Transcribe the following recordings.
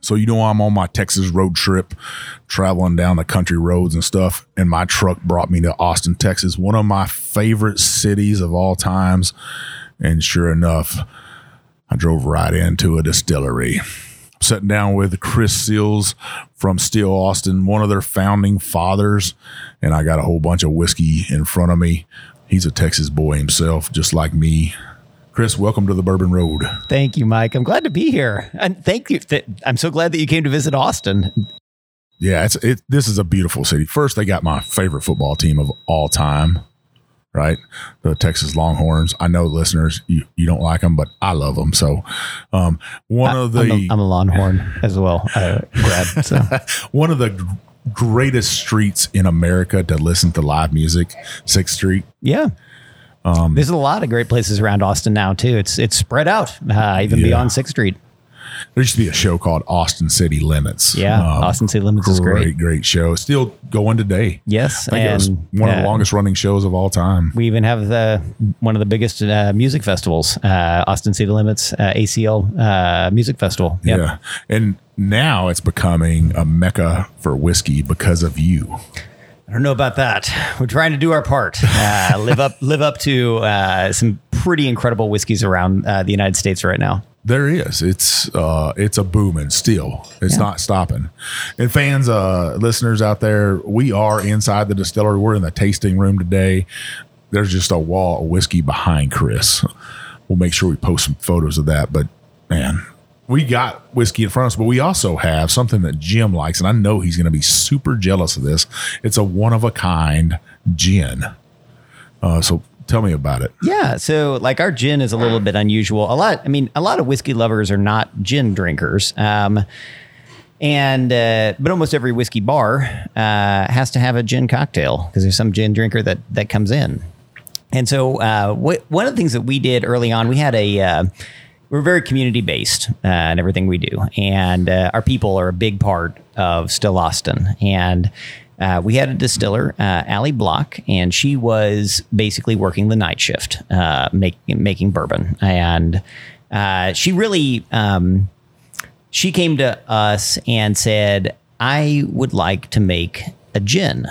So you know I'm on my Texas road trip, traveling down the country roads and stuff, and my truck brought me to Austin, Texas, one of my favorite cities of all times. And sure enough, I drove right into a distillery. I'm sitting down with Chris Seals from Still Austin, one of their founding fathers, and I got a whole bunch of whiskey in front of me. He's a Texas boy himself, just like me. Chris, welcome to the Bourbon Road. Thank you, Mike. I'm glad to be here, and thank you. Th- I'm so glad that you came to visit Austin. Yeah, it's it. This is a beautiful city. First, they got my favorite football team of all time, right? The Texas Longhorns. I know listeners, you, you don't like them, but I love them. So, um, one I, of the I'm a, I'm a Longhorn as well, uh, Brad. So one of the greatest streets in America to listen to live music, Sixth Street. yeah. Um, There's a lot of great places around Austin now too. It's it's spread out, uh, even Yeah. beyond Sixth Street. There used to be a show called Austin City Limits. Yeah, Austin City Limits is great. Great, great show. Still going today. Yes, I think it was and, one of the uh, longest running shows of all time. We even have the one of the biggest uh, music festivals, uh, Austin City Limits uh, ACL uh, Music Festival. Yep. Yeah. And now it's becoming a mecca for whiskey because of you. I don't know about that. We're trying to do our part. Uh, live up, live up to uh, some pretty incredible whiskeys around uh, the United States right now. There is. It's uh it's a booming still. It's Yeah. not stopping. And fans, uh listeners out there, we are inside the distillery. We're in the tasting room today. There's just a wall of whiskey behind Chris. We'll make sure we post some photos of that. But man, we got whiskey in front of us, but we also have something that Jim likes, and I know he's going to be super jealous of this. It's a one of a kind gin. Uh, so tell me about it. Yeah, so like our gin is a little bit unusual. A lot, I mean, a lot of whiskey lovers are not gin drinkers. Um, and uh, but almost every whiskey bar uh, has to have a gin cocktail because there's some gin drinker that that comes in. And so uh, wh- one of the things that we did early on, we had a uh, we're very community based uh, in everything we do, and uh, our people are a big part of Still Austin. And uh, we had a distiller, uh, Allie Block, and she was basically working the night shift, uh, making bourbon, and uh, she really. Um, she came to us and said, I would like to make a gin.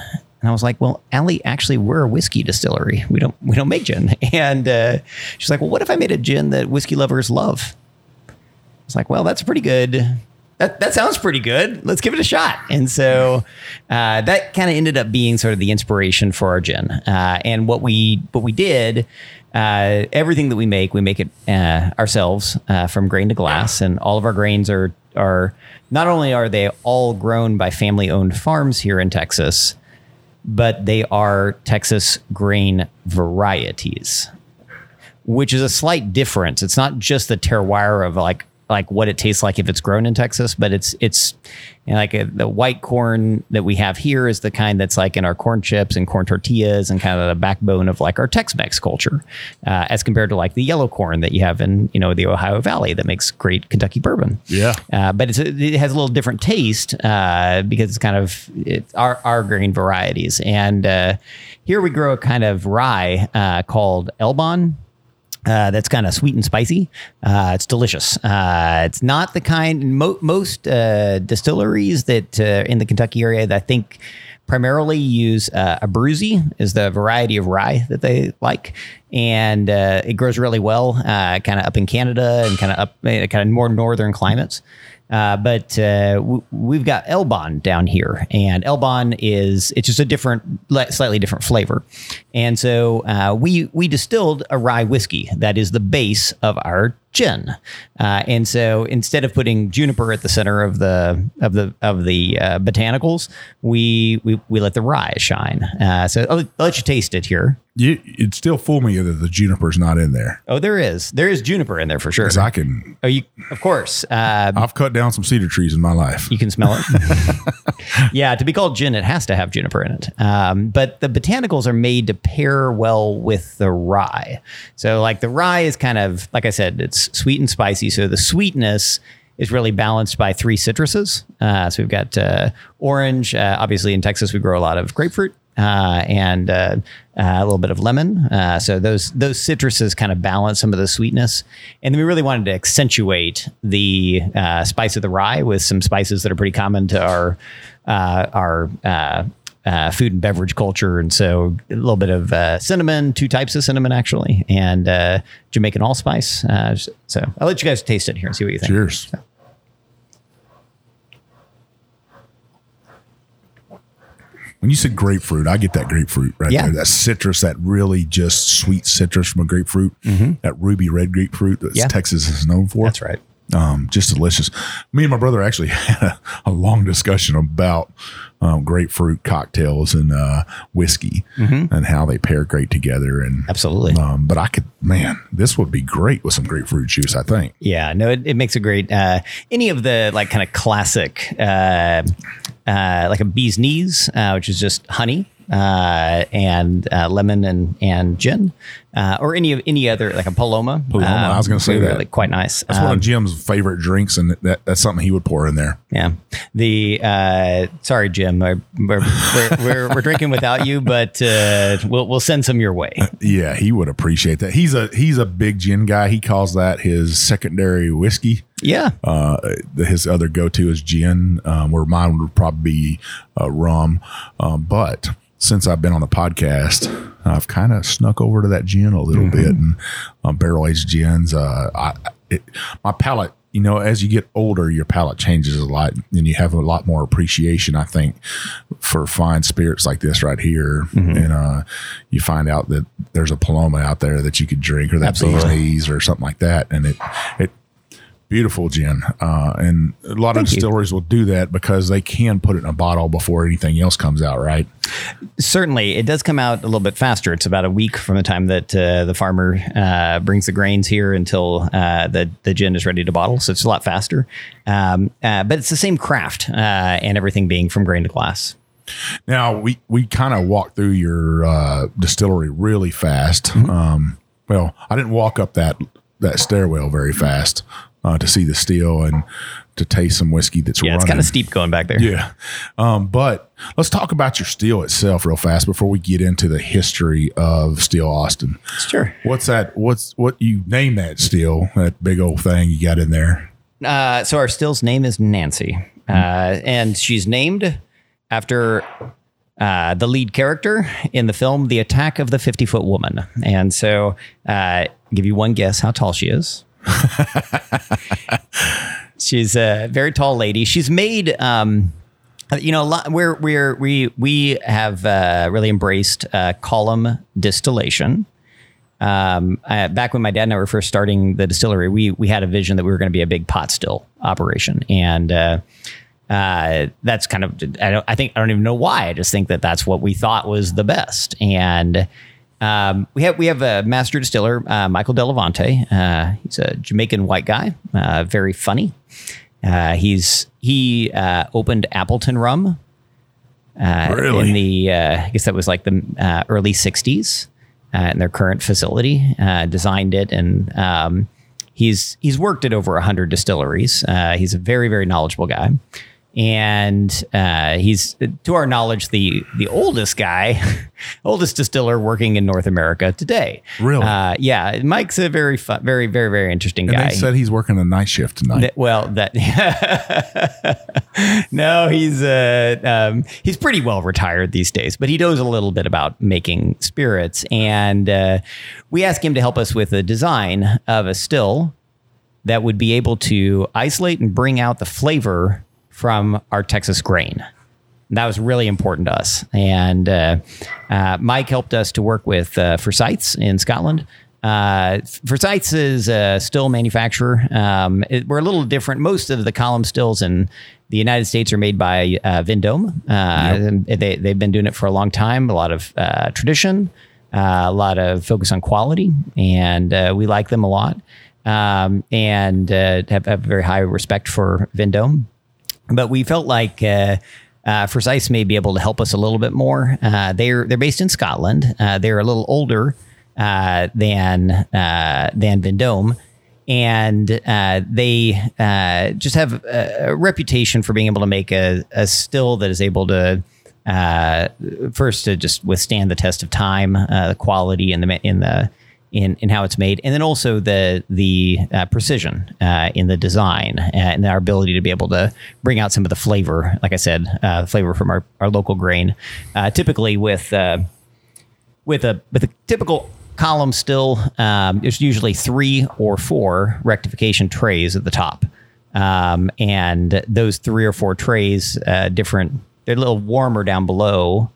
And I was like, well, Allie, actually, we're a whiskey distillery. We don't we don't make gin. And uh, she's like, well, what if I made a gin that whiskey lovers love? I was like, well, that's pretty good. That, that sounds pretty good. Let's give it a shot. And so uh, that kind of ended up being sort of the inspiration for our gin. Uh, and what we what we did, uh, everything that we make, we make it uh, ourselves uh, from grain to glass, and all of our grains are are not only are they all grown by family owned farms here in Texas, but they are Texas grain varieties which is a slight difference. It's not just the terroir of like like what it tastes like if it's grown in Texas, but it's it's you know, like a, the white corn that we have here is the kind that's like in our corn chips and corn tortillas and kind of the backbone of like our Tex-Mex culture, uh, as compared to like the yellow corn that you have in you know the Ohio Valley that makes great Kentucky bourbon. Yeah. Uh, but it's, it has a little different taste uh, because it's kind of it's our, our grain varieties. And uh, here we grow a kind of rye uh, called Elbon. Uh, that's kind of sweet and spicy. Uh, it's delicious. Uh, it's not the kind mo- most uh, distilleries that uh, in the Kentucky area that I think primarily use uh, Abruzzi is the variety of rye that they like, and uh, it grows really well, kind of up in Canada and kind of up, kind of more northern climates. Uh, but uh, w- we've got Elbon down here, and Elbon is it's just a different, li- slightly different flavor, and so uh, we we distilled a rye whiskey that is the base of our gin, uh, and so instead of putting juniper at the center of the of the of the uh, botanicals, we, we we let the rye shine. Uh, so I'll, I'll let you taste it here. You, it still fool me that the juniper's not in there. Oh, there is there is juniper in there for sure. 'Cause I can, Oh, you of course. Uh, I've cut down some cedar trees in my life. You can smell it. yeah, to be called gin, it has to have juniper in it. Um, but the botanicals are made to pair well with the rye. So, like the rye is kind of, like I said, it's sweet and spicy. So the sweetness is really balanced by three citruses. Uh, so we've got uh, orange. Uh, obviously, in Texas, we grow a lot of grapefruit. Uh, and uh, uh, a little bit of lemon. Uh, so those those citruses kind of balance some of the sweetness, and then we really wanted to accentuate the uh, spice of the rye with some spices that are pretty common to our uh, our uh, uh, food and beverage culture, and so a little bit of uh, cinnamon, two types of cinnamon actually, and uh, Jamaican allspice. Uh, so I'll let you guys taste it here and see what you think. Cheers. When you said grapefruit, I get that grapefruit right Yeah. there. That citrus, that really just sweet citrus from a grapefruit. That ruby red grapefruit that Mm-hmm. Yeah. Texas is known for. That's right. Um, just delicious. Me and my brother actually had a, a long discussion about um, grapefruit cocktails and uh, whiskey and how they pair great together. And Mm-hmm. Absolutely. um, but I could, man, this would be great with some grapefruit juice. I think. Yeah, no, it, it makes a great uh, any of the like kind of classic uh, uh, like a bee's knees, uh, which is just honey uh, and uh, lemon and and gin, uh, or any of any other like a paloma. Paloma, I was gonna say really that. quite nice. That's one Um, of Jim's favorite drinks, and that, that's something he would pour in there. yeah, the uh, sorry, Jim, we're we're, we're, we're, we're drinking without you, but uh, we'll we'll send some your way. Yeah, he would appreciate that. He's a he's a big gin guy. He calls that his secondary whiskey. Yeah, Uh, his other go to is gin, um, where mine would probably be uh, rum. Um, but since I've been on the podcast, I've kind of snuck over to that gin a little bit and um, barrel aged gins. Uh, I, it, my palate, you know, as you get older, your palate changes a lot and you have a lot more appreciation, I think, for fine spirits like this right here. And uh, you find out that there's a Paloma out there that you could drink or that bee's Absolutely. knees or something like that. And it, it, beautiful gin. Uh, and a lot of Thank you. distilleries will do that because they can put it in a bottle before anything else comes out, right? Certainly, it does come out a little bit faster. It's about a week from the time that uh, the farmer uh, brings the grains here until uh, the the gin is ready to bottle. So it's a lot faster. Um, uh, but it's the same craft uh, and everything being from grain to glass. Now we we kind of walked through your uh, distillery really fast. Mm-hmm. Um, well, I didn't walk up that that stairwell very fast uh, to see the steel and to taste some whiskey that's Yeah, running. it's kind of steep going back there. Yeah. Um, but let's talk about your steel itself real fast before we get into the history of Still Austin. Sure. What's that? What's what you name that steel? That big old thing you got in there? Uh, so our still's name is Nancy, uh, and she's named after uh, the lead character in the film The Attack of the 50 Foot Woman. And so, uh, give you one guess how tall she is. She's a very tall lady. She's made. Um, you know, we're we're we we have uh, really embraced uh, column distillation. Um, uh, back when my dad and I were first starting the distillery, we we had a vision that we were going to be a big pot still operation, and uh, uh, that's kind of I don't I think I don't even know why. I just think that that's what we thought was the best, and um, we have we have a master distiller, uh, Michael Delevante. Uh, he's a Jamaican white guy, uh, very funny. Uh, he's he uh, opened Appleton Rum uh, Really? in the uh, I guess that was like the uh, early '60s uh, in their current facility. Uh, designed it, and um, he's he's worked at over hundred distilleries. Uh, he's a very very knowledgeable guy, and uh, he's to our knowledge the the oldest guy, oldest distiller working in North America today. Really? Uh, yeah, Mike's a very fun, very very very interesting And guy. they said he's working a night shift tonight. Well, that no, he's uh, um, he's pretty well retired these days, but he knows a little bit about making spirits, and uh, we asked him to help us with the design of a still that would be able to isolate and bring out the flavor from our Texas grain. That was really important to us, and uh, uh, Mike helped us to work with uh, Forsyths in Scotland. Uh, Forsyths is a still manufacturer. Um, it, we're a little different. Most of the column stills in the United States are made by uh, Vendome. Uh, yep. they, they've been doing it for a long time, a lot of uh, tradition, uh, a lot of focus on quality, and uh, we like them a lot um, and uh, have, have very high respect for Vendome. But we felt like uh, uh, may be able to help us a little bit more. Uh, they're they're based in Scotland. Uh, they're a little older uh, than uh, than Vendome, and uh, they uh, just have a, a reputation for being able to make a, a still that is able to uh, first to just withstand the test of time, uh, the quality in the in the in, in how it's made, and then also the the uh, precision uh, in the design uh, and our ability to be able to bring out some of the flavor. Like I said, uh, flavor from our, our local grain. Uh, typically with uh, with a with a typical column still, um, there's usually three or four rectification trays at the top, um, and those three or four trays, different. They're a little warmer down below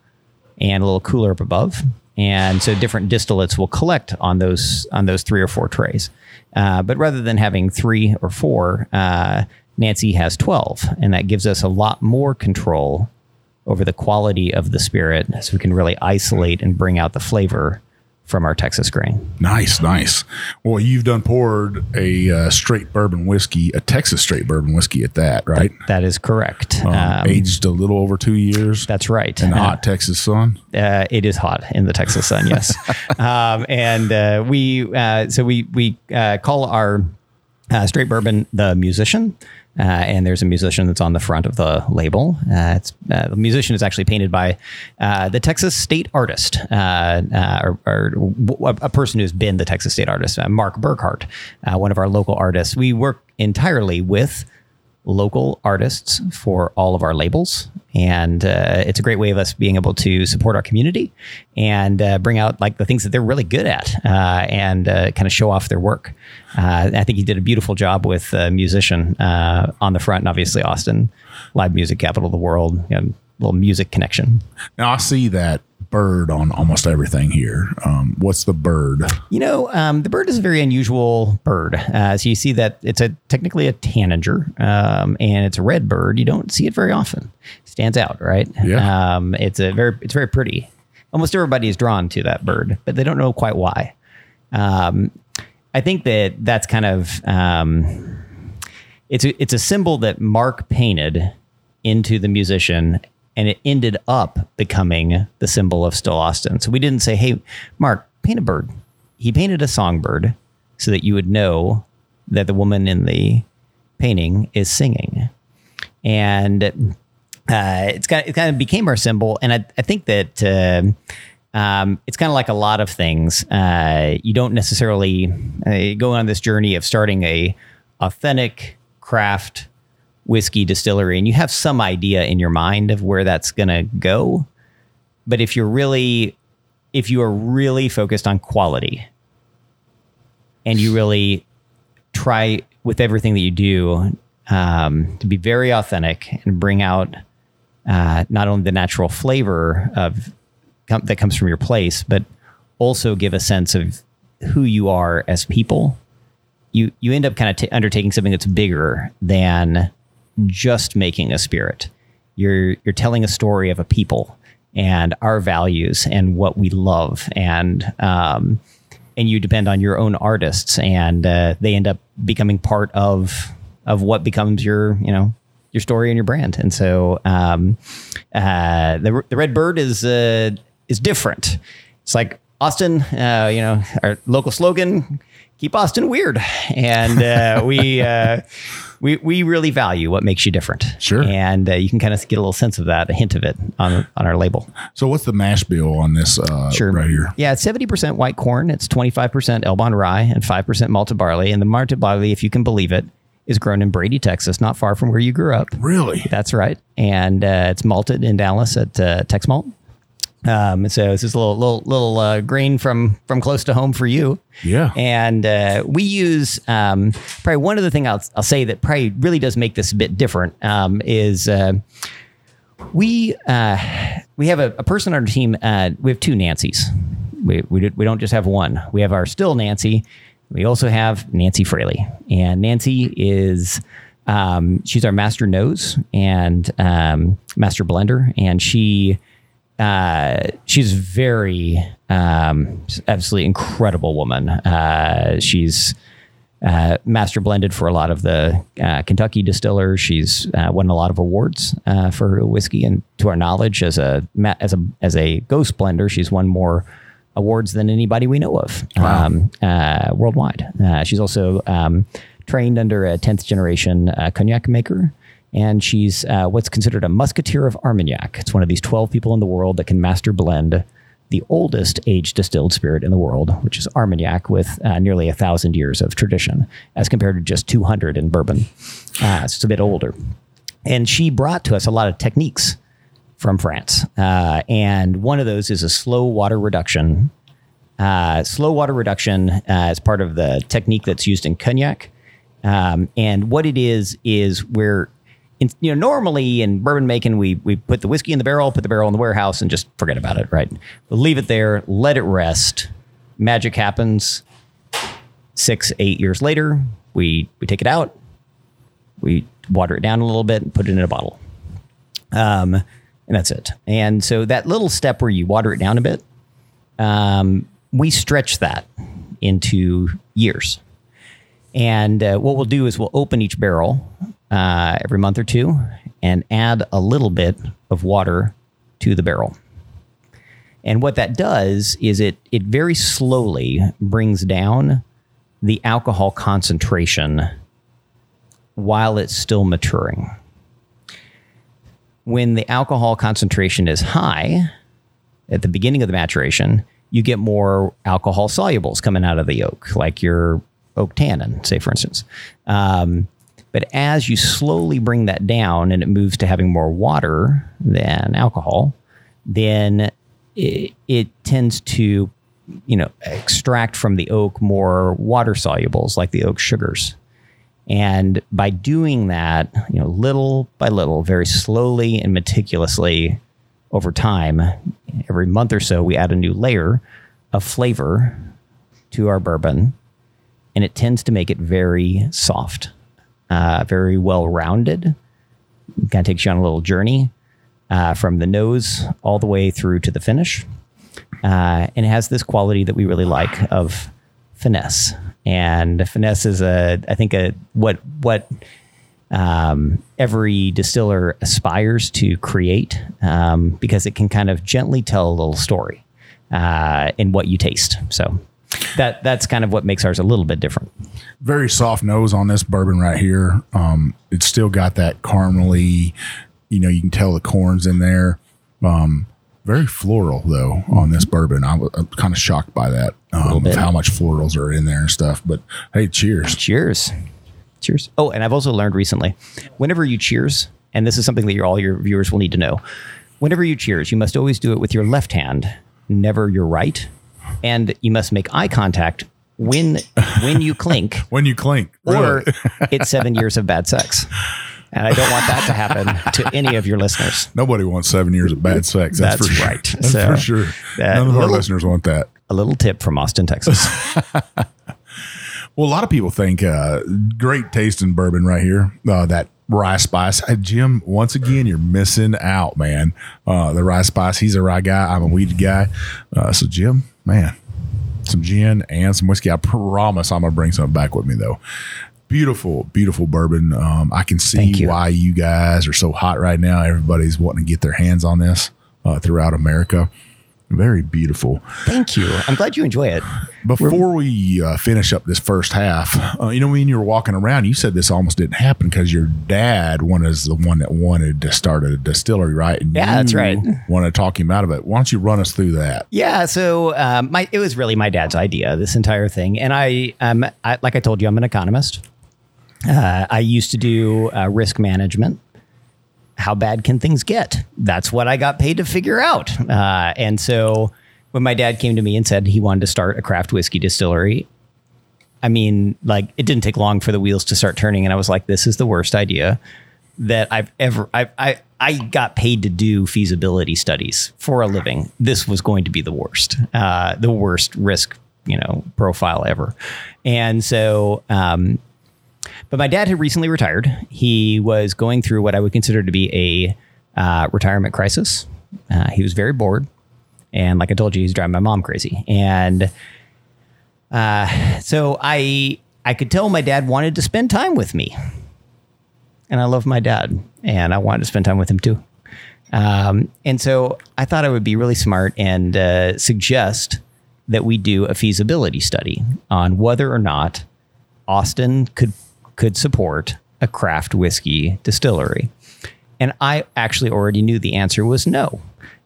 and a little cooler up above and so different distillates will collect on those on those three or four trays. Uh, but rather than having three or four, uh, Nancy has twelve, and that gives us a lot more control over the quality of the spirit, so we can really isolate and bring out the flavor from our Texas grain. Nice, nice. Well, you've done poured a uh, straight bourbon whiskey, a Texas straight bourbon whiskey at that, right? That, that is correct. Um, um, aged a little over two years. That's right. In the hot uh, Texas sun. Uh, it is hot in the Texas sun, yes. um, and uh, we, uh, so we we uh, call our straight bourbon the musician. Uh, and there's a musician that's on the front of the label. Uh, it's, uh, the musician is actually painted by uh, the Texas State artist, uh, uh, or, or, a person who's been the Texas State artist, Mark Burckhardt, one of our local artists. We work entirely with local artists for all of our labels. And uh, it's a great way of us being able to support our community and uh, bring out like the things that they're really good at uh, and uh, kind of show off their work. Uh, I think he did a beautiful job with a musician uh, on the front, and obviously Austin, live music capital of the world, you know, little music connection. Now I see that bird on almost everything here. Um, what's the bird? You know, um, the bird is a very unusual bird. Uh, so you see that it's a technically a tanager, um, and it's a red bird. You don't see it very often. Stands out, right? Yeah. Um, it's a very it's very pretty. Almost everybody is drawn to that bird, but they don't know quite why. Um, I think that that's kind of um, it's a, it's a symbol that Mark painted into the musician and it ended up becoming the symbol of Still Austin. So we didn't say, "Hey, Mark, paint a bird." He painted a songbird so that you would know that the woman in the painting is singing, and uh, it's kind of, it kind of became our symbol. And I, I think that. Uh, um, it's kind of like a lot of things. Uh, you don't necessarily uh, go on this journey of starting a authentic craft whiskey distillery and you have some idea in your mind of where that's going to go. But if you're really, if you are really focused on quality and you really try with everything that you do um, to be very authentic and bring out uh, not only the natural flavor of com- that comes from your place, but also give a sense of who you are as people. You you end up kind of t- undertaking something that's bigger than just making a spirit. You're you're telling a story of a people and our values and what we love and um, and you depend on your own artists and uh, they end up becoming part of of what becomes your you know your story and your brand and so um, uh, the the red bird is uh, is different. It's like Austin, uh, you know, our local slogan keep Austin weird, and uh, we uh, we we really value what makes you different. Sure, and uh, you can kind of get a little sense of that, a hint of it on on our label. So, what's the mash bill on this? Uh, sure, right here. Yeah, it's seventy percent white corn. It's twenty five percent Elbon rye and five percent malted barley. And the malted barley, if you can believe it, is grown in Brady, Texas, not far from where you grew up. Really? That's right, and uh, it's malted in Dallas at uh, Tex Malt. Um, so this is a little little little uh, grain from from close to home for you. Yeah. And uh, we use um, probably one of the thing I'll, I'll say that probably really does make this a bit different um, is uh, we uh, we have a, a person on our team. Uh, we have two Nancys. We we, we don't just have one. We have our still Nancy. We also have Nancy Fraley, and Nancy is. Um, she's our master nose and um, master blender, and she uh, she's very um, absolutely incredible woman. Uh, she's uh, master blended for a lot of the uh, Kentucky distillers. She's uh, won a lot of awards uh, for her whiskey, and to our knowledge, as a as a as a ghost blender, she's won more awards than anybody we know of um, uh, worldwide. Uh, she's also um, trained under a tenth generation uh, cognac maker. And she's uh, what's considered a musketeer of Armagnac. It's one of these 12 people in the world that can master blend the oldest age distilled spirit in the world, which is Armagnac, with uh, nearly a thousand years of tradition, as compared to just 200 in bourbon. Uh, so it's a bit older. And she brought to us a lot of techniques from France. Uh, and one of those is a slow water reduction. Uh, slow water reduction uh, is part of the technique that's used in cognac. Um, and what it is, is where in, you know, normally in bourbon making, we we put the whiskey in the barrel, put the barrel in the warehouse, and just forget about it. Right? We'll leave it there, let it rest. Magic happens. Six, eight years later, we we take it out, we water it down a little bit, and put it in a bottle. Um, and that's it. And so that little step where you water it down a bit, um, we stretch that into years. And uh, what we'll do is we'll open each barrel uh, every month or two and add a little bit of water to the barrel. And what that does is it it very slowly brings down the alcohol concentration while it's still maturing. When the alcohol concentration is high at the beginning of the maturation, you get more alcohol solubles coming out of the oak, like your oak tannin, say for instance. Um, but as you slowly bring that down and it moves to having more water than alcohol, then it, it tends to, you know, extract from the oak more water solubles like the oak sugars. And by doing that, you know, little by little, very slowly and meticulously over time, every month or so, we add a new layer of flavor to our bourbon, and it tends to make it very soft uh, very well rounded. Kind of takes you on a little journey uh, from the nose all the way through to the finish. Uh, and it has this quality that we really like of finesse. And finesse is a, I think, a what what um, every distiller aspires to create um, because it can kind of gently tell a little story uh, in what you taste. So that that's kind of what makes ours a little bit different. Very soft nose on this bourbon right here. Um, it's still got that caramely, you know, you can tell the corn's in there. Um, very floral though on this bourbon. I was I'm kind of shocked by that. Um, how much florals are in there and stuff. But hey, cheers. Cheers. Cheers. Oh, and I've also learned recently, whenever you cheers, and this is something that your all your viewers will need to know. Whenever you cheers, you must always do it with your left hand, never your right, and you must make eye contact when when you clink, When you clink, or it's seven years of bad sex. And I don't want that to happen to any of your listeners. Nobody wants seven years of bad sex. That's, That's for sure. right. That's So, for sure. that None of our listeners want that. A little tip from Austin, Texas. Well, a lot of people think uh, great taste in bourbon right here. Uh, that rye spice, uh, Jim. Once again, you're missing out, man. Uh, the rye spice. He's a rye guy. I'm a weed guy. Uh, so, Jim, man, some gin and some whiskey. I promise I'm gonna bring some back with me though. Beautiful, beautiful bourbon. Um, I can see you. why you guys are so hot right now. Everybody's wanting to get their hands on this uh, throughout America. Very beautiful. Thank you. I'm glad you enjoy it. Before we uh, finish up this first half, uh, you know, when you were walking around, you said this almost didn't happen because your dad was the one that wanted to start a distillery, right? And Yeah, that's right. Want to talk him out of it? Why don't you run us through that? Yeah, so um, my it was really my dad's idea, this entire thing, and I um, I, like I told you, I'm an economist, Uh, I used to do uh, risk management. How bad can things get? That's what I got paid to figure out. Uh, and so when my dad came to me and said he wanted to start a craft whiskey distillery, I mean, like it didn't take long for the wheels to start turning, and I was like, "This is the worst idea that I've ever." I I I got paid to do feasibility studies for a living. This was going to be the worst, uh, the worst risk, you know, profile ever, and so. Um, but my dad had recently retired. He was going through what I would consider to be a uh, retirement crisis. Uh, he was very bored, and like I told you, he's driving my mom crazy, and uh, so I I could tell my dad wanted to spend time with me, and I love my dad, and I wanted to spend time with him too. Um, and so I thought I would be really smart and uh, suggest that we do a feasibility study on whether or not Austin could could support a craft whiskey distillery. And I actually already knew the answer was no.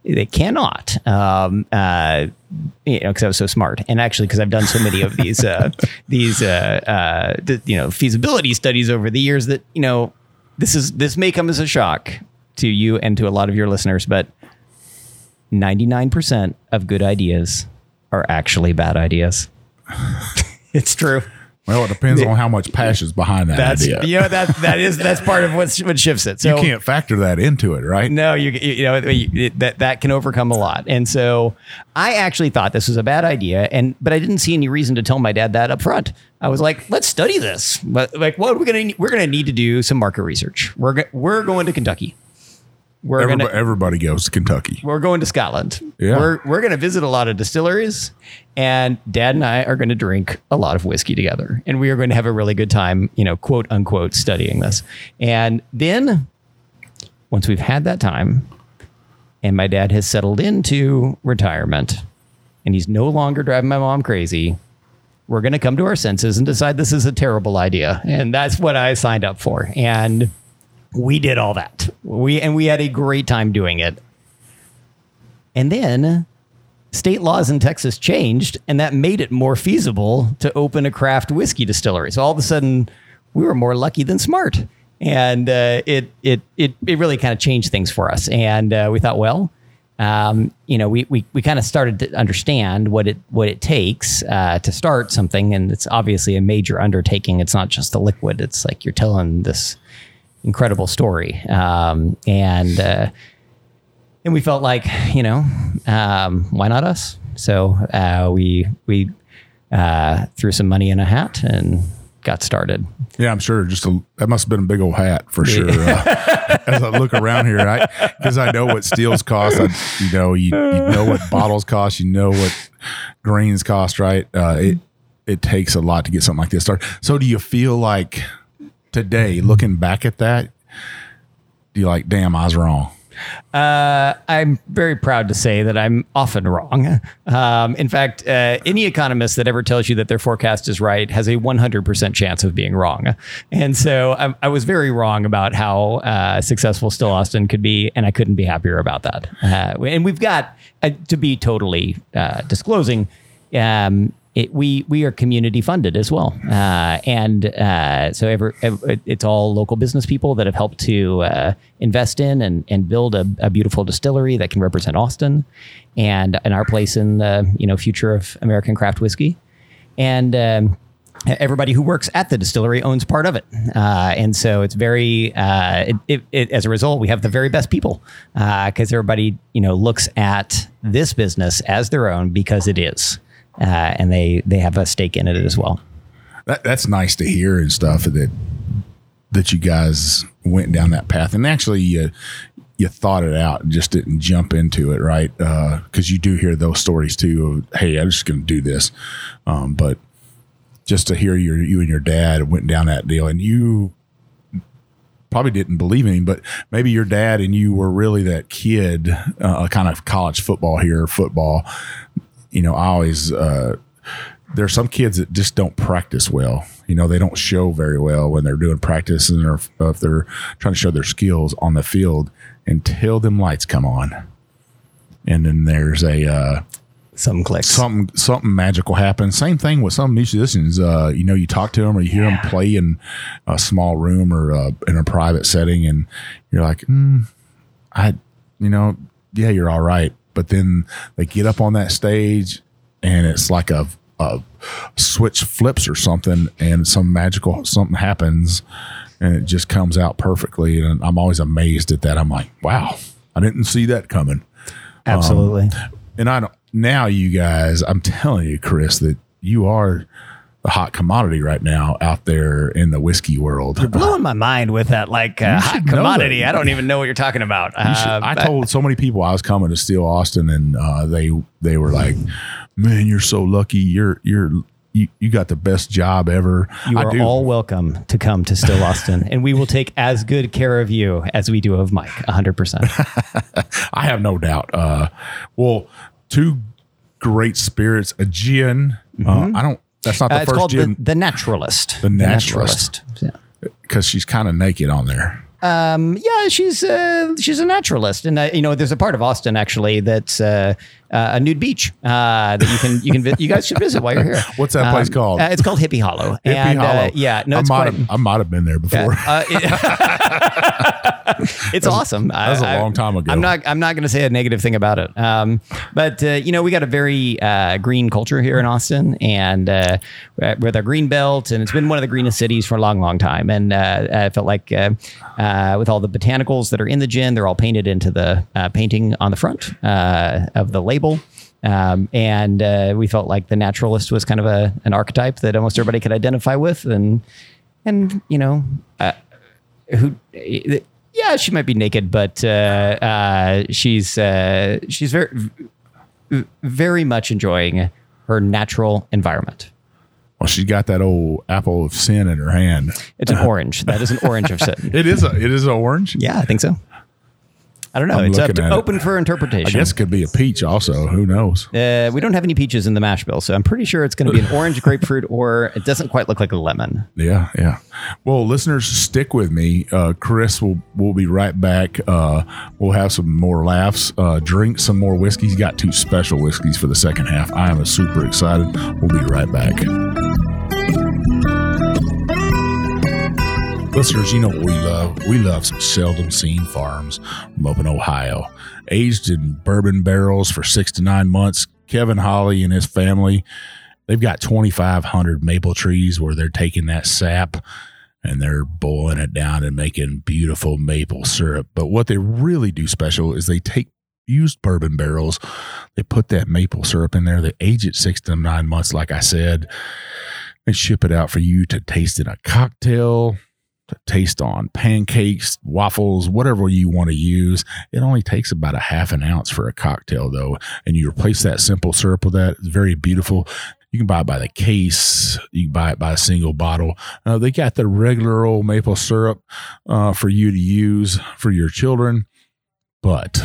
They cannot, um, uh, you know, because I was so smart, and actually because I've done so many of these uh, these uh, uh, th- you know feasibility studies over the years that you know this is this may come as a shock to you and to a lot of your listeners, but ninety nine percent of good ideas are actually bad ideas. it's true. Well, it depends on how much passion's behind that That's idea. you know that that is that's part of what's, what shifts it. So you can't factor that into it, right? no, you you know you- that that can overcome a lot. And so I actually thought this was a bad idea, and but I didn't see any reason to tell my dad that up front. I was like, let's study this. But like, what are we gonna we're gonna need to do some market research. We're we're going to Kentucky. We're Everybody, gonna everybody goes to Kentucky. we're going to Scotland. Yeah. We're we're going to visit a lot of distilleries and dad and I are going to drink a lot of whiskey together and we are going to have a really good time, you know, quote unquote studying this. And then once we've had that time and my dad has settled into retirement and he's no longer driving my mom crazy, we're going to come to our senses and decide this is a terrible idea. And that's what I signed up for. And we did all that. We and we had a great time doing it. And then state laws in Texas changed, and that made it more feasible to open a craft whiskey distillery. So all of a sudden, we were more lucky than smart, and uh, it it it it really kind of changed things for us. And uh, we thought, well, um, you know, we we we kind of started to understand what it what it takes uh, to start something, and it's obviously a major undertaking. It's not just the liquid; it's like you're telling this incredible story, um, and uh, and we felt like you know um, why not us? So uh, we we uh, threw some money in a hat and got started. Yeah, I'm sure. Just a that must have been a big old hat for sure. Uh, as I look around here, I because I know what steels cost. I, you know, you, you know what bottles cost. You know what grains cost. Right? Uh, it it takes a lot to get something like this started. So, do you feel like today, looking back at that, do you like, damn, I was wrong? Uh, I'm very proud to say that I'm often wrong. Um, in fact, uh, any economist that ever tells you that their forecast is right has a 100% chance of being wrong. And so I, I was very wrong about how uh, successful Still Austin could be, and I couldn't be happier about that. Uh, and we've got, uh, to be totally uh, disclosing, um, it, we we are community funded as well, uh, and uh, so it's all local business people that have helped to uh, invest in and, and build a, a beautiful distillery that can represent Austin, and and our place in the you know future of American craft whiskey, and. Um, Everybody who works at the distillery owns part of it, uh, and so it's very. Uh, it, it, it, as a result, we have the very best people because everybody you know looks at this business as their own because it is, uh, and they they have a stake in it as well. That that's nice to hear and stuff that that you guys went down that path and actually you you thought it out and just didn't jump into it, right? Because you do hear those stories too of hey, I'm just going to do this, um, but just to hear your you and your dad went down that deal and you probably didn't believe him, but maybe your dad and you were really that kid, uh, kind of college football here, football. You know, I always uh, there are some kids that just don't practice well. You know, they don't show very well when they're doing practice and or if, they're trying to show their skills on the field until them lights come on. And then there's a uh, Some clicks. something something magical happens. Same thing with some musicians. Uh, you know, you talk to them or you hear them play in a small room or uh, in a private setting, and you're like, mm, I, you know, yeah, you're all right. But then they get up on that stage, and it's like a a switch flips or something, and some magical something happens, and it just comes out perfectly. And I'm always amazed at that. I'm like, wow, I didn't see that coming um, Absolutely. and I don't now you guys, I'm telling you, Chris, that you are the hot commodity right now out there in the whiskey world. You're blowing my mind with that like uh, hot commodity. I don't even know what you're talking about. You should- Uh, I told so many people I was coming to Still Austin, and uh, they they were like, "Man, you're so lucky. You're you're you, you got the best job ever." you are all welcome to come to Still Austin, and we will take as good care of you as we do of Mike. 100%. I have no doubt. Uh, well, two great spirits, a gin. Uh, I don't. That's not the Uh, it's first called the, gin the Naturalist. The Naturalist. Yeah. because she's kind of naked on there. Um, yeah, she's uh, she's a naturalist, and uh, you know, there's a part of Austin actually that's uh, uh, a nude beach uh, that you can you can vi- you guys should visit while you're here. What's that place called? Uh, it's called Hippie Hollow. Hippie and, uh, Hollow. yeah, no, I might quite. have I might have been there before. Uh, it- it's awesome. That was a long time ago. I'm not. I'm not going to say a negative thing about it. Um, but uh, you know, we got a very uh, green culture here in Austin, and uh, with our green belt, and it's been one of the greenest cities for a long, long time. And uh, I felt like uh, uh, with all the botanicals that are in the gin, they're all painted into the uh, painting on the front uh, of the label. Um, and uh, we felt like the naturalist was kind of a an archetype that almost everybody could identify with, and and you know, uh, who yeah she might be naked but uh, uh, she's uh, she's very very much enjoying her natural environment. Well, she's got that old apple of sin in her hand. it's an orange. That is an orange of sin. It is a it is an orange. yeah i think so i don't know I'm it's up to at it. open for I guess it could be a peach also. Who knows? uh, we don't have any peaches in the mash bill so i'm pretty sure it's going to be an orange grapefruit or it doesn't quite look like a lemon Yeah, yeah. Well, listeners, stick with me. Uh, Chris will will be right back. Uh, we'll have some more laughs. Uh, drink some more whiskey. He's got two special whiskeys for the second half. I am super excited. We'll be right back. Listeners, you know what we love? We love some seldom seen farms from up in Ohio. Aged in bourbon barrels for six to nine months, Kevin Holly and his family, they've got 2,500 maple trees where they're taking that sap and they're boiling it down and making beautiful maple syrup. But what they really do special is they take used bourbon barrels, they put that maple syrup in there, they age it six to nine months, like I said, and ship it out for you to taste in a cocktail, taste on pancakes, waffles, whatever you want to use. It only takes about a half an ounce for a cocktail, though, and you replace that simple syrup with that. It's very beautiful. You can buy it by the case. You can buy it by a single bottle. Uh, they got the regular old maple syrup uh, for you to use for your children, but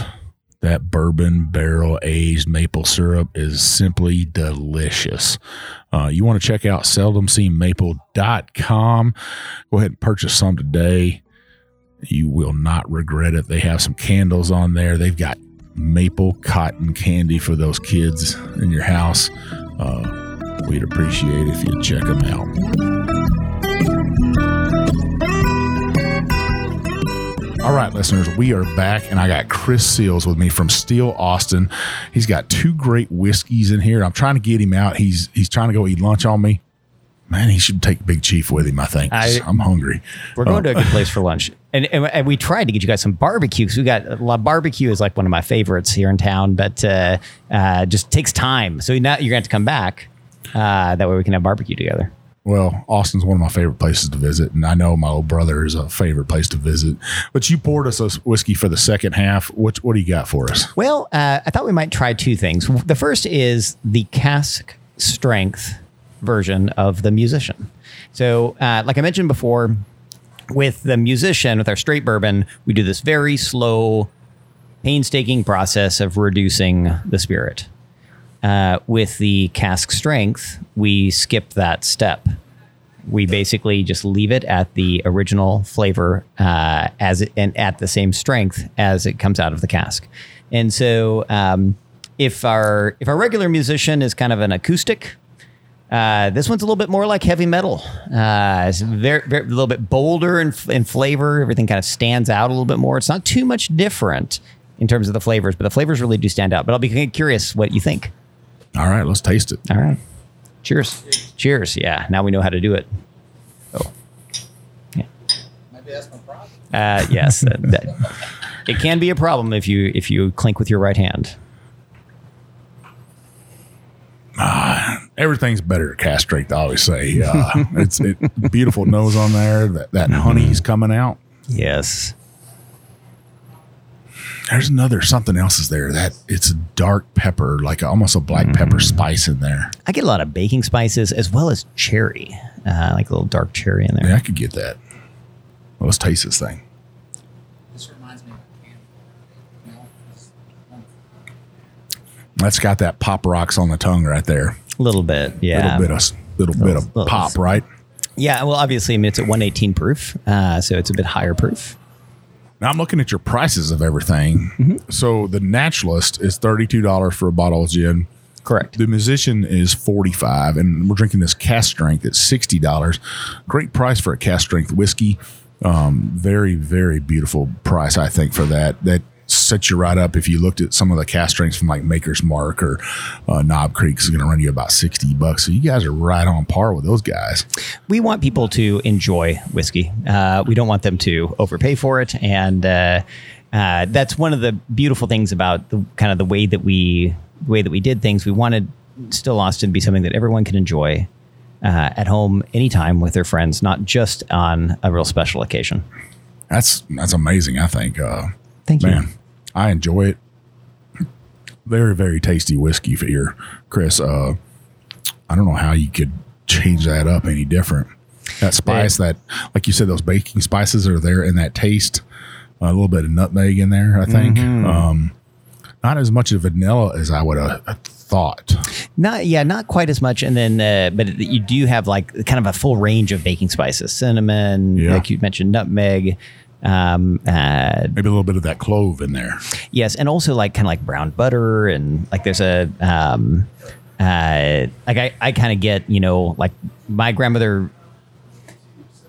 that bourbon barrel aged maple syrup is simply delicious. Uh, you want to check out seldomseenmaple.com. Go ahead and purchase some today. You will not regret it. They have some candles on there. They've got maple cotton candy for those kids in your house. Uh, we'd appreciate if you check them out. All right, listeners, we are back, and I got Chris Seals with me from Still Austin. He's got two great whiskeys in here. I'm trying to get him out. He's he's trying to go eat lunch on me. Man, he should take Big Chief with him. I think I- I'm hungry. We're going to a good place for lunch, and, and and we tried to get you guys some barbecue because we got La Barbecue is like one of my favorites here in town, but uh, uh, just takes time. So now you're going to have to come back. Uh, that way we can have barbecue together. Well, Austin's one of my favorite places to visit, and I know my old brother is a favorite place to visit. But you poured us a whiskey for the second half. What what do you got for us? Well, uh, I thought we might try two things. The first is the cask strength version of the musician. So, uh, like I mentioned before, with the musician, with our straight bourbon, we do this very slow, painstaking process of reducing the spirit. Uh, with the cask strength, we skip that step. We basically just leave it at the original flavor uh, as it, and at the same strength as it comes out of the cask. And so um, if our if our regular musician is kind of an acoustic, uh, this one's a little bit more like heavy metal. Uh, it's very, very a little bit bolder in, in flavor. Everything kind of stands out a little bit more. It's not too much different in terms of the flavors, but the flavors really do stand out. But I'll be curious what you think. All right, let's taste it. All right. Cheers. Cheers. Yeah. Now we know how to do it. Oh. Yeah. Maybe that's my problem. Uh, yes. that- that- it can be a problem if you if you clink with your right hand. Everything's better to castrate. I always say uh, it's it, beautiful nose on there. That that honey's coming out. Yes. There's another something else is there. That it's a dark pepper, like almost a black pepper spice in there. I get a lot of baking spices as well as cherry, uh, like a little dark cherry in there. Yeah, I could get that. Well, let's taste this thing. This reminds me of a candy. You know, it's wonderful. That's got that pop rocks on the tongue right there. A little bit, yeah. little bit of little bit of Little- pop, right? Yeah, well, obviously, I mean, it's at 118 proof, uh, so it's a bit higher proof. Now I'm looking at your prices of everything. Mm-hmm. So the naturalist is thirty two dollars for a bottle of gin. Correct. The musician is forty five, and we're drinking this cast strength at sixty dollars. Great price for a cast strength whiskey. Um, very very beautiful price, I think, for that. That sets you right up. If you looked at some of the cast strengths from like Maker's Mark or uh, Knob Creek, is going to run you about sixty bucks. So you guys are right on par with those guys. We want people to enjoy whiskey. Uh, we don't want them to overpay for it, and uh, uh, that's one of the beautiful things about the kind of the way that we the way that we did things. We wanted Still Austin to be something that everyone can enjoy uh, at home anytime with their friends, not just on a real special occasion. That's that's amazing. I think. Uh, Thank you. Man, I enjoy it. Very, very tasty whiskey for here, Chris. Uh, I don't know how you could change that up any different. That spice, that like you said, those baking spices are there in that taste. a little bit of nutmeg in there, I think. Um, not as much of vanilla as I would have thought. Not yeah, not quite as much. And then, uh, but you do have like kind of a full range of baking spices: cinnamon, Yeah. like you mentioned, nutmeg. Um, uh, Maybe a little bit of that clove in there. yes, and also like kind of like brown butter, and like there's a um, uh, like I I kind of get you know like my grandmother,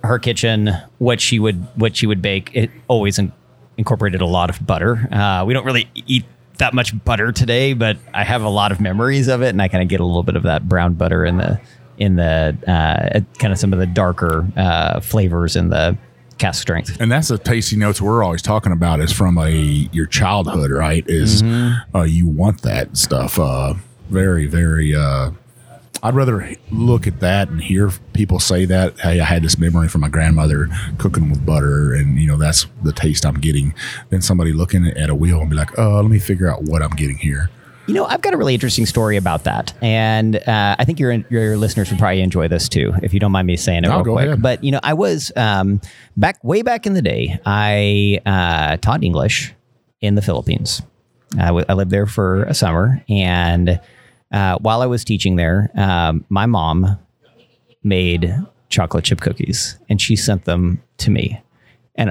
her kitchen, what she would what she would bake, it always in, incorporated a lot of butter. Uh, we don't really eat that much butter today, but I have a lot of memories of it, and I kind of get a little bit of that brown butter in the in the uh, kind of some of the darker uh, flavors in the cask strength. And that's the tasty notes we're always talking about is from a your childhood, right? Is uh, you want that stuff. Uh, very, very. Uh, I'd rather look at that and hear people say that. Hey, I had this memory from my grandmother cooking with butter, and you know that's the taste I'm getting. Than somebody looking at a wheel and be like, "Oh, let me figure out what I'm getting here." You know, I've got a really interesting story about that, and uh, I think your your listeners would probably enjoy this too, if you don't mind me saying it No, real quick. ahead. But you know, I was um, back way back in the day. I uh, taught English in the Philippines. I, w- I lived there for a summer, and uh, while I was teaching there, um, my mom made chocolate chip cookies, and she sent them to me. And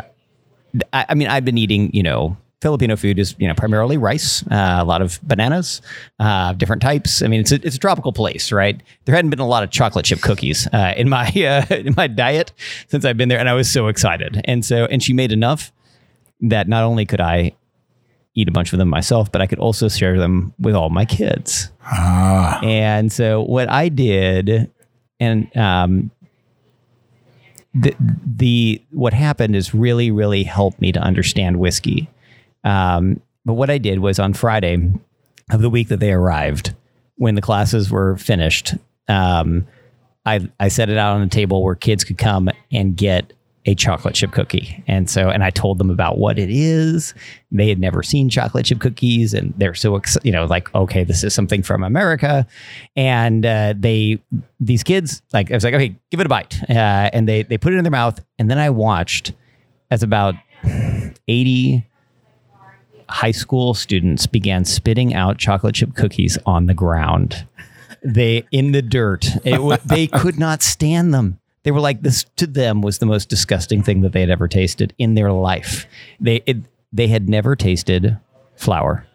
I, I mean, I've been eating, you know, Filipino food is, you know, primarily rice, uh, a lot of bananas, uh, different types. I mean, it's a, it's a tropical place, right? There hadn't been a lot of chocolate chip cookies uh, in my uh, in my diet since I've been there, and I was so excited. And so, and she made enough that not only could I eat a bunch of them myself, but I could also share them with all my kids. Ah, And so what I did, and um, the the what happened is really really helped me to understand whiskey. Um, but what I did was on Friday of the week that they arrived, when the classes were finished, um, I I set it out on a table where kids could come and get a chocolate chip cookie. And so, and I told them about what it is. They had never seen chocolate chip cookies, and they're so ex- you know like, okay, this is something from America. And uh, they these kids like I was like, okay, give it a bite, uh, and they they put it in their mouth, and then I watched as about eighty high school students began spitting out chocolate chip cookies on the ground. They in the dirt. It they could not stand them. They were like this to them was the most disgusting thing that they had ever tasted in their life. They it, they had never tasted flour.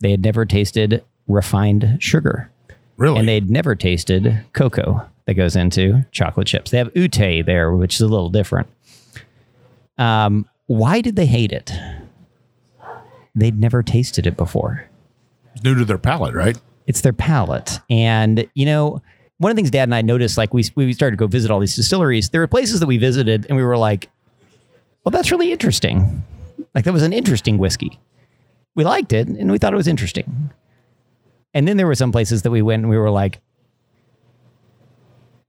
They had never tasted refined sugar. Really? And they'd never tasted cocoa that goes into chocolate chips. They have ute there, which is a little different. Um, why did they hate it? They'd never tasted it before. It's new to their palate, right? It's their palate. And, you know, one of the things Dad and I noticed, like we, we started to go visit all these distilleries, there were places that we visited and we were like, well, that's really interesting. Like that was an interesting whiskey. We liked it and we thought it was interesting. And then there were some places that we went and we were like,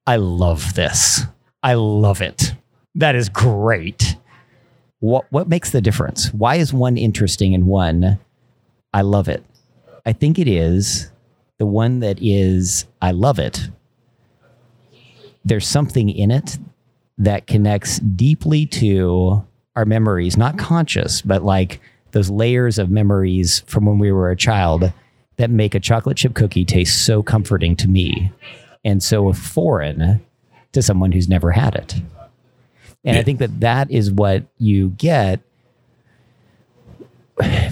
I love this. I love it. That is great. What what makes the difference? Why is one interesting and one I love it? I think it is the one that is I love it. There's something in it that connects deeply to our memories, not conscious, but like those layers of memories from when we were a child that make a chocolate chip cookie taste so comforting to me and so foreign to someone who's never had it. And I think that that is what you get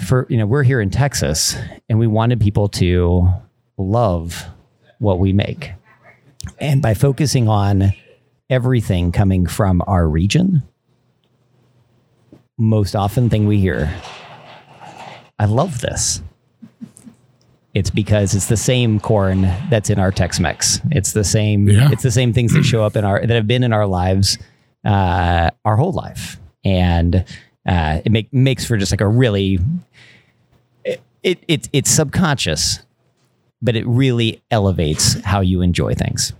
for, you know, we're here in Texas and we wanted people to love what we make. And by focusing on everything coming from our region, most often thing we hear, I love this. It's because it's the same corn that's in our Tex-Mex. It's the same. Yeah. It's the same things that show up in our that have been in our lives uh, our whole life, and uh, it make, makes for just like a really it, it it's it's subconscious, but it really elevates how you enjoy things.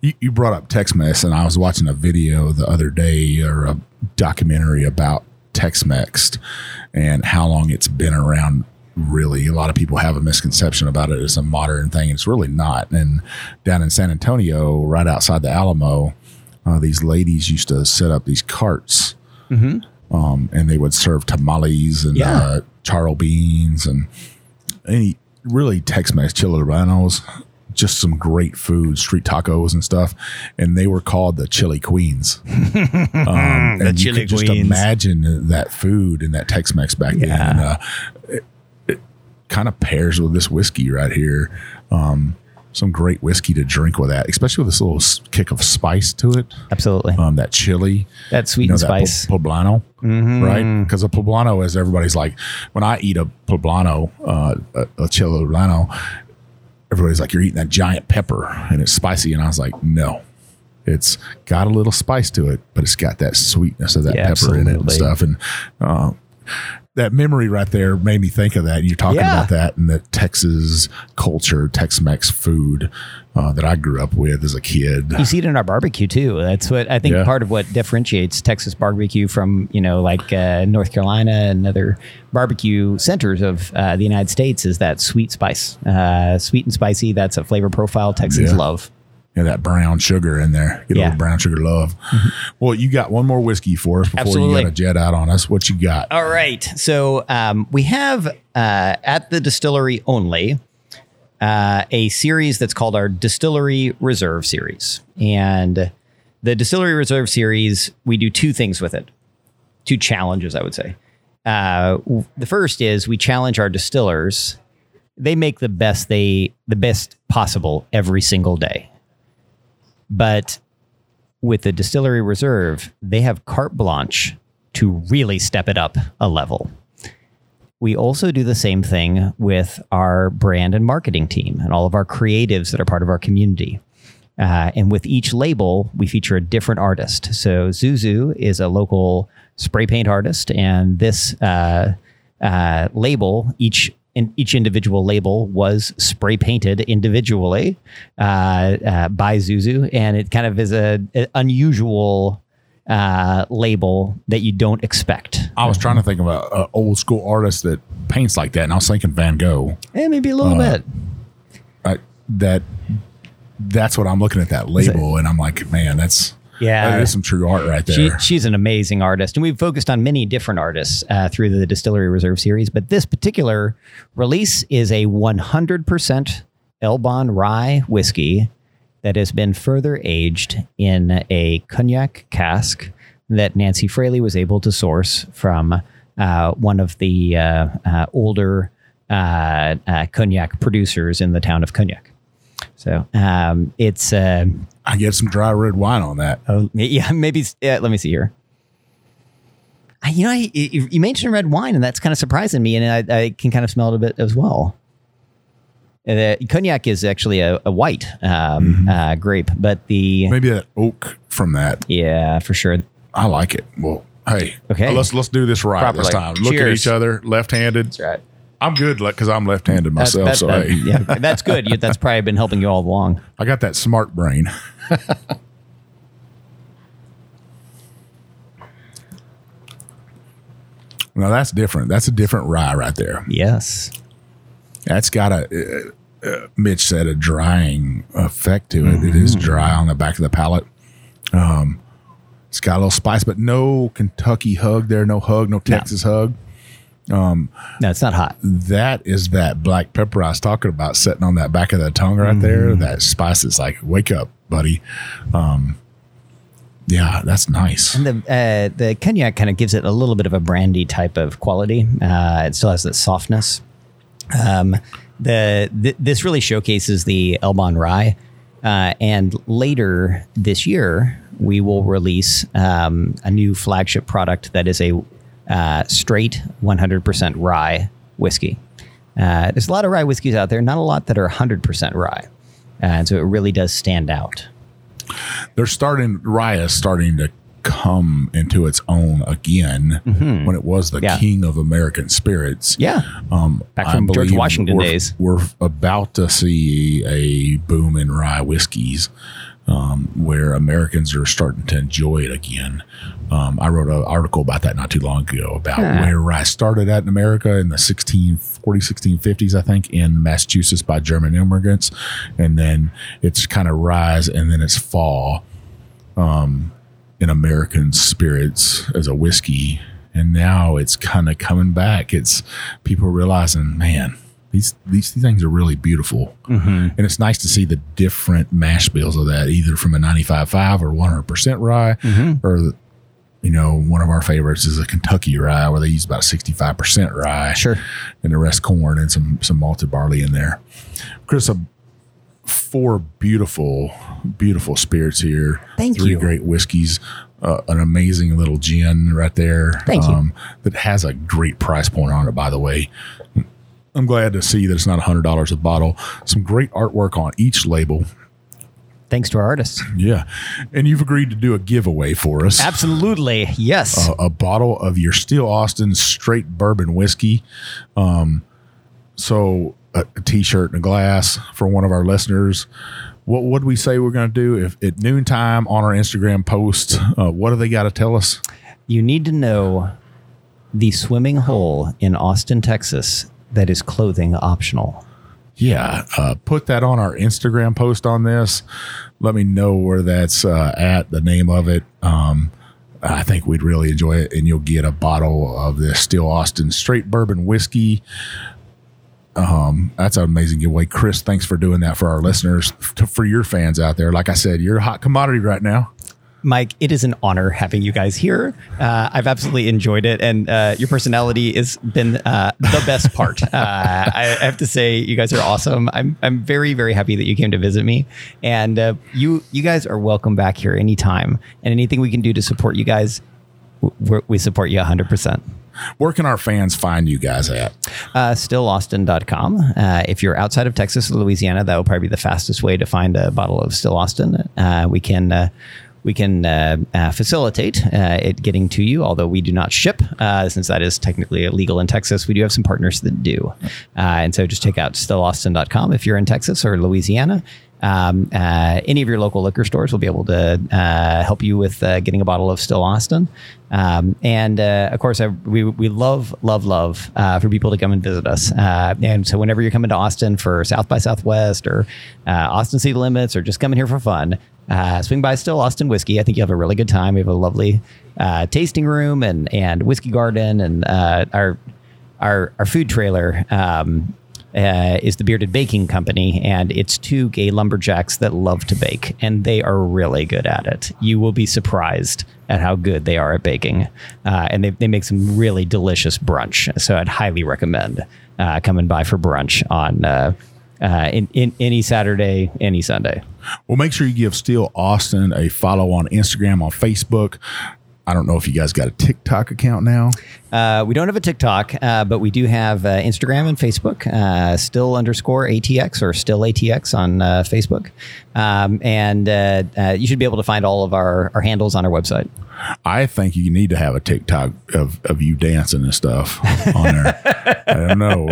You, you brought up Tex-Mex, and I was watching a video the other day or a documentary about Tex-Mex and how long it's been around. Really, a lot of people have a misconception about it as a modern thing. It's really not. And down in San Antonio, right outside the Alamo, uh, these ladies used to set up these carts, um, and they would serve tamales and Yeah. uh, charro beans and any really Tex-Mex chili rellenos, just some great food, street tacos and stuff. And they were called the Chili Queens. Um, The and you could just Queens. imagine that food and that Tex-Mex back then. And, uh, it, it kind of pairs with this whiskey right here. Um, some great whiskey to drink with that, especially with this little kick of spice to it. Absolutely, Um, that chili, that sweet you know, and that spice. po- poblano, right? Because a poblano is everybody's like, when I eat a poblano, uh, a, a chili poblano, everybody's like, you're eating that giant pepper and it's spicy. And I was like, no, it's got a little spice to it, but it's got that sweetness of that Yeah, pepper in it and stuff. And, uh, that memory right there made me think of that. You're talking Yeah. about that and the Texas culture, Tex-Mex food uh, that I grew up with as a kid. You see it in our barbecue too. That's what I think Yeah. part of what differentiates Texas barbecue from you know like uh, North Carolina and other barbecue centers of uh, the United States is that sweet spice, uh, sweet and spicy. That's a flavor profile Texans Yeah. love. Yeah, that brown sugar in there. Get a little brown sugar love. Well, you got one more whiskey for us before Absolutely. you got a jet out on us. What you got? All right. So um, we have uh, at the distillery only uh, a series that's called our Distillery Reserve Series. And the Distillery Reserve Series, we do two things with it, two challenges, I would say. Uh, w- the first is we challenge our distillers. They make the best they the best possible every single day. But with the distillery reserve, they have carte blanche to really step it up a level. We also do the same thing with our brand and marketing team and all of our creatives that are part of our community. Uh, and with each label, we feature a different artist. So Zuzu is a local spray paint artist, and this uh, uh, label, each in, each individual label was spray painted individually uh, uh, by Zuzu, and it kind of is a, a unusual uh, label that you don't expect. I was trying to think of an old school artist that paints like that, and I was thinking Van Gogh. Eh, maybe a little Uh, bit. I, that that's what I'm looking at that label, and I'm like, man, that's Yeah. that is some true art right She, there. she's an amazing artist, and we've focused on many different artists uh, through the Distillery Reserve series. But this particular release is a 100% Elbon rye whiskey that has been further aged in a cognac cask that Nancy Fraley was able to source from uh, one of the uh, uh, older uh, uh, cognac producers in the town of Cognac. So um, it's uh, I get some dry red wine on that. oh, yeah maybe yeah, let me see here. I, you know, I, you you mentioned red wine, and that's kind of surprising me, and I, I can kind of smell it a bit as well. Uh, The cognac is actually a, a white um, uh, grape, but the Maybe that oak from that. yeah, for sure. I like it. Well, hey, Okay. let's let's do this right this Properly. time. Look at each other, left-handed. That's right. I'm good because I'm left-handed That's, myself. that- so that- hey, yeah, that's good. You, that's probably been helping you all along. I got that smart brain. now that's different. That's a different rye right there. Yes. That's got a. Uh, uh, Mitch said a drying effect to it. It is Mm-hmm. dry on the back of the palate. Um, it's got a little spice, but no Kentucky hug there. No hug. No Texas hug. No, it's not hot. that is that black pepper I was talking about sitting on that back of the tongue right there. That spice is like, wake up, buddy. Um, yeah, that's nice. And the uh, the cognac kind of gives it a little bit of a brandy type of quality. Uh, it still has that softness. Um, the th- this really showcases the Elbon rye, uh, and later this year we will release um, a new flagship product that is a uh, straight 100% rye whiskey. Uh, there's a lot of rye whiskeys out there, not a lot that are 100% rye, Uh, and so it really does stand out. They're starting, rye is starting to come into its own again when it was the Mm-hmm. Yeah. king of American spirits. Yeah, Um, Back from George Washington we're- days. We're about to see a boom in rye whiskeys um, where Americans are starting to enjoy it again. Um, I wrote an article about that not too long ago about Huh. where rye started at in America in the 1640s, 1650s, I think, in Massachusetts by German immigrants. And then it's kind of rise and then it's fall um, in American spirits as a whiskey. And now it's kind of coming back. It's people realizing, man, these these things are really beautiful, and it's nice to see the different mash bills of that, either from a 95.5 or 100 percent rye, or you know, one of our favorites is a Kentucky rye where they use about 65 percent rye, Sure. and the rest corn and some some malted barley in there. Chris, a four beautiful, beautiful spirits here. Thank Three you. great whiskeys. Uh, an amazing little gin right there. um, you. That has a great price point on it, by the way. I'm glad to see that it's not $100 a bottle. Some great artwork on each label. Thanks to our artists. Yeah. And you've agreed to do a giveaway for us. Absolutely. Yes. a, a bottle of your Still Austin straight bourbon whiskey. Um, so a, a t-shirt and a glass for one of our listeners. What would we say we're going to do if at noontime on our Instagram post? Uh, what do they got to tell us? you need to know the swimming hole in Austin, Texas that is clothing optional. Yeah, uh, put that on our Instagram post on this. Let me know where that's uh, at, the name of it. Um, I think we'd really enjoy it, and you'll get a bottle of this Still Austin straight bourbon whiskey. Um, that's an amazing giveaway, Chris. Thanks for doing that for our listeners, to, for your fans out there. Like I said, you're a hot commodity right now. Mike, it is an honor having you guys here. Uh, I've absolutely enjoyed it, and uh, your personality has been uh, the best part. Uh, I have to say, you guys are awesome. I'm I'm very very happy that you came to visit me, and uh, you you guys are welcome back here anytime. And anything we can do to support you guys, we're, we support you 100. percent Where can our fans find you guys at? uh, stillaustin.com. Uh, if you're outside of Texas or Louisiana, that will probably be the fastest way to find a bottle of Still Austin. Uh, we can. We can uh, uh, facilitate uh, it getting to you, although we do not ship, uh, since that is technically illegal in Texas. We do have some partners that do. Uh, and so just check out stillaustin.com if you're in Texas or Louisiana. Um, uh, any of your local liquor stores will be able to help you with getting a bottle of Still Austin. Um, and of course, I, we, we love, love, love for people to come and visit us. And so, whenever you're coming to Austin for South by Southwest or Austin City Limits or just coming here for fun, uh, swing by Still Austin Whiskey. I think you have a really good time. We have a lovely uh, tasting room and, and whiskey garden and uh, our, our, our food trailer. Um, uh, is the Bearded Baking Company, and it's two gay lumberjacks that love to bake, and they are really good at it. You will be surprised at how good they are at baking, uh, and they, they make some really delicious brunch. So I'd highly recommend uh, coming by for brunch on uh, in, in any Saturday, any Sunday. Well, make sure you give Still Austin a follow on Instagram, on Facebook. I don't know if you guys got a TikTok account now. Uh, we don't have a TikTok, uh, but we do have uh, Instagram and Facebook. Uh, still underscore ATX or still ATX on uh, Facebook, um, and uh, you should be able to find all of our, our handles on our website. I think you need to have a TikTok of, of you dancing and stuff on there. I don't know.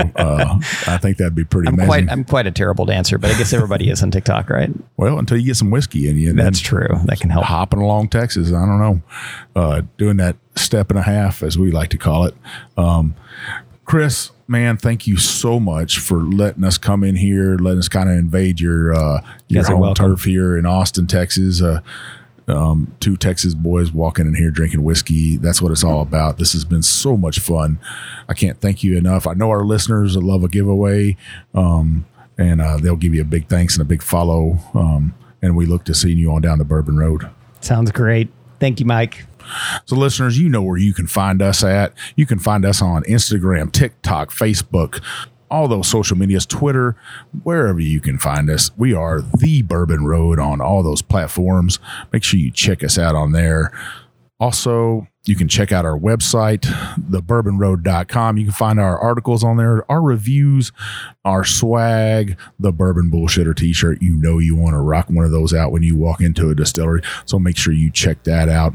I think that'd be pretty I'm amazing. Quite, I'm quite a terrible dancer, but I guess everybody is on TikTok, right? Well, until you get some whiskey in you. That's true. That can help. Hopping along Texas. I don't know. doing that step and a half, as we like to call it. Um, Chris, man, thank you so much for letting us come in here, letting us kind of invade your uh, your home turf here in Austin, Texas. Uh, um, two Texas boys walking in here drinking whiskey. That's what it's all about. This has been so much fun. I can't thank you enough. I know our listeners love a giveaway, um, and uh, they'll give you a big thanks and a big follow. Um, and we look to seeing you on down the Bourbon Road. Sounds great. Thank you, Mike. So, listeners, you know where you can find us at. You can find us on Instagram, TikTok, Facebook, all those social medias, Twitter, wherever you can find us. We are the Bourbon Road on all those platforms. Make sure you check us out on there. Also, you can check out our website, thebourbonroad.com. You can find our articles on there, our reviews, our swag, the Bourbon Bullshitter t shirt. You know, you want to rock one of those out when you walk into a distillery. So make sure you check that out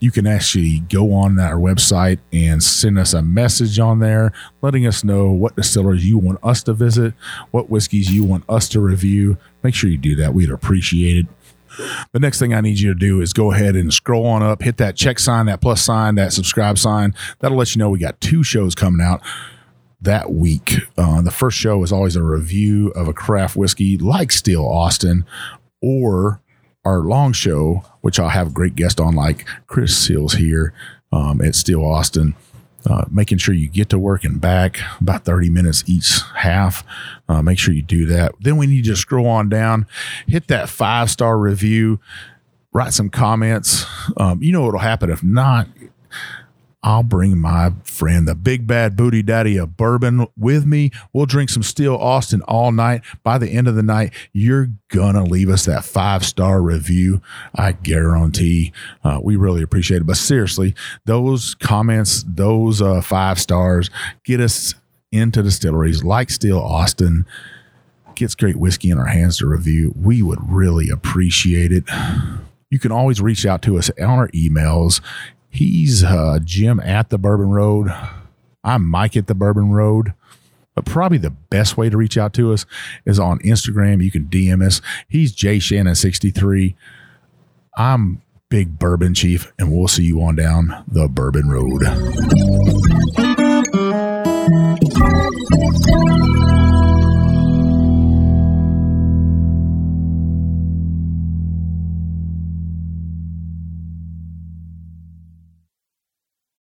you can actually go on our website and send us a message on there letting us know what distilleries you want us to visit, what whiskeys you want us to review. Make sure you do that. We'd appreciate it. The next thing I need you to do is go ahead and scroll on up, hit that check sign, that plus sign, that subscribe sign. That'll let you know we got two shows coming out that week. Uh, the first show is always a review of a craft whiskey like Still Austin or our long show, which I'll have great guests on like Chris Seals here um, at Still Austin. Uh, making sure you get to work and back about 30 minutes each half. Uh, make sure you do that. Then we need to scroll on down, hit that five star review, write some comments. Um, you know what'll happen if not. I'll bring my friend, the big bad booty daddy of bourbon, with me. We'll drink some Still Austin all night. By the end of the night, you're gonna leave us that five star review. I guarantee. Uh, we really appreciate it. But seriously, those comments, those uh, five stars, get us into distilleries like Still Austin. Gets great whiskey in our hands to review. We would really appreciate it. You can always reach out to us on our emails He's uh, Jim at the Bourbon Road. I'm Mike at the Bourbon Road. But probably the best way to reach out to us is on Instagram. You can DM us. He's Jay Shannon63. I'm Big Bourbon Chief, and we'll see you on down the Bourbon Road.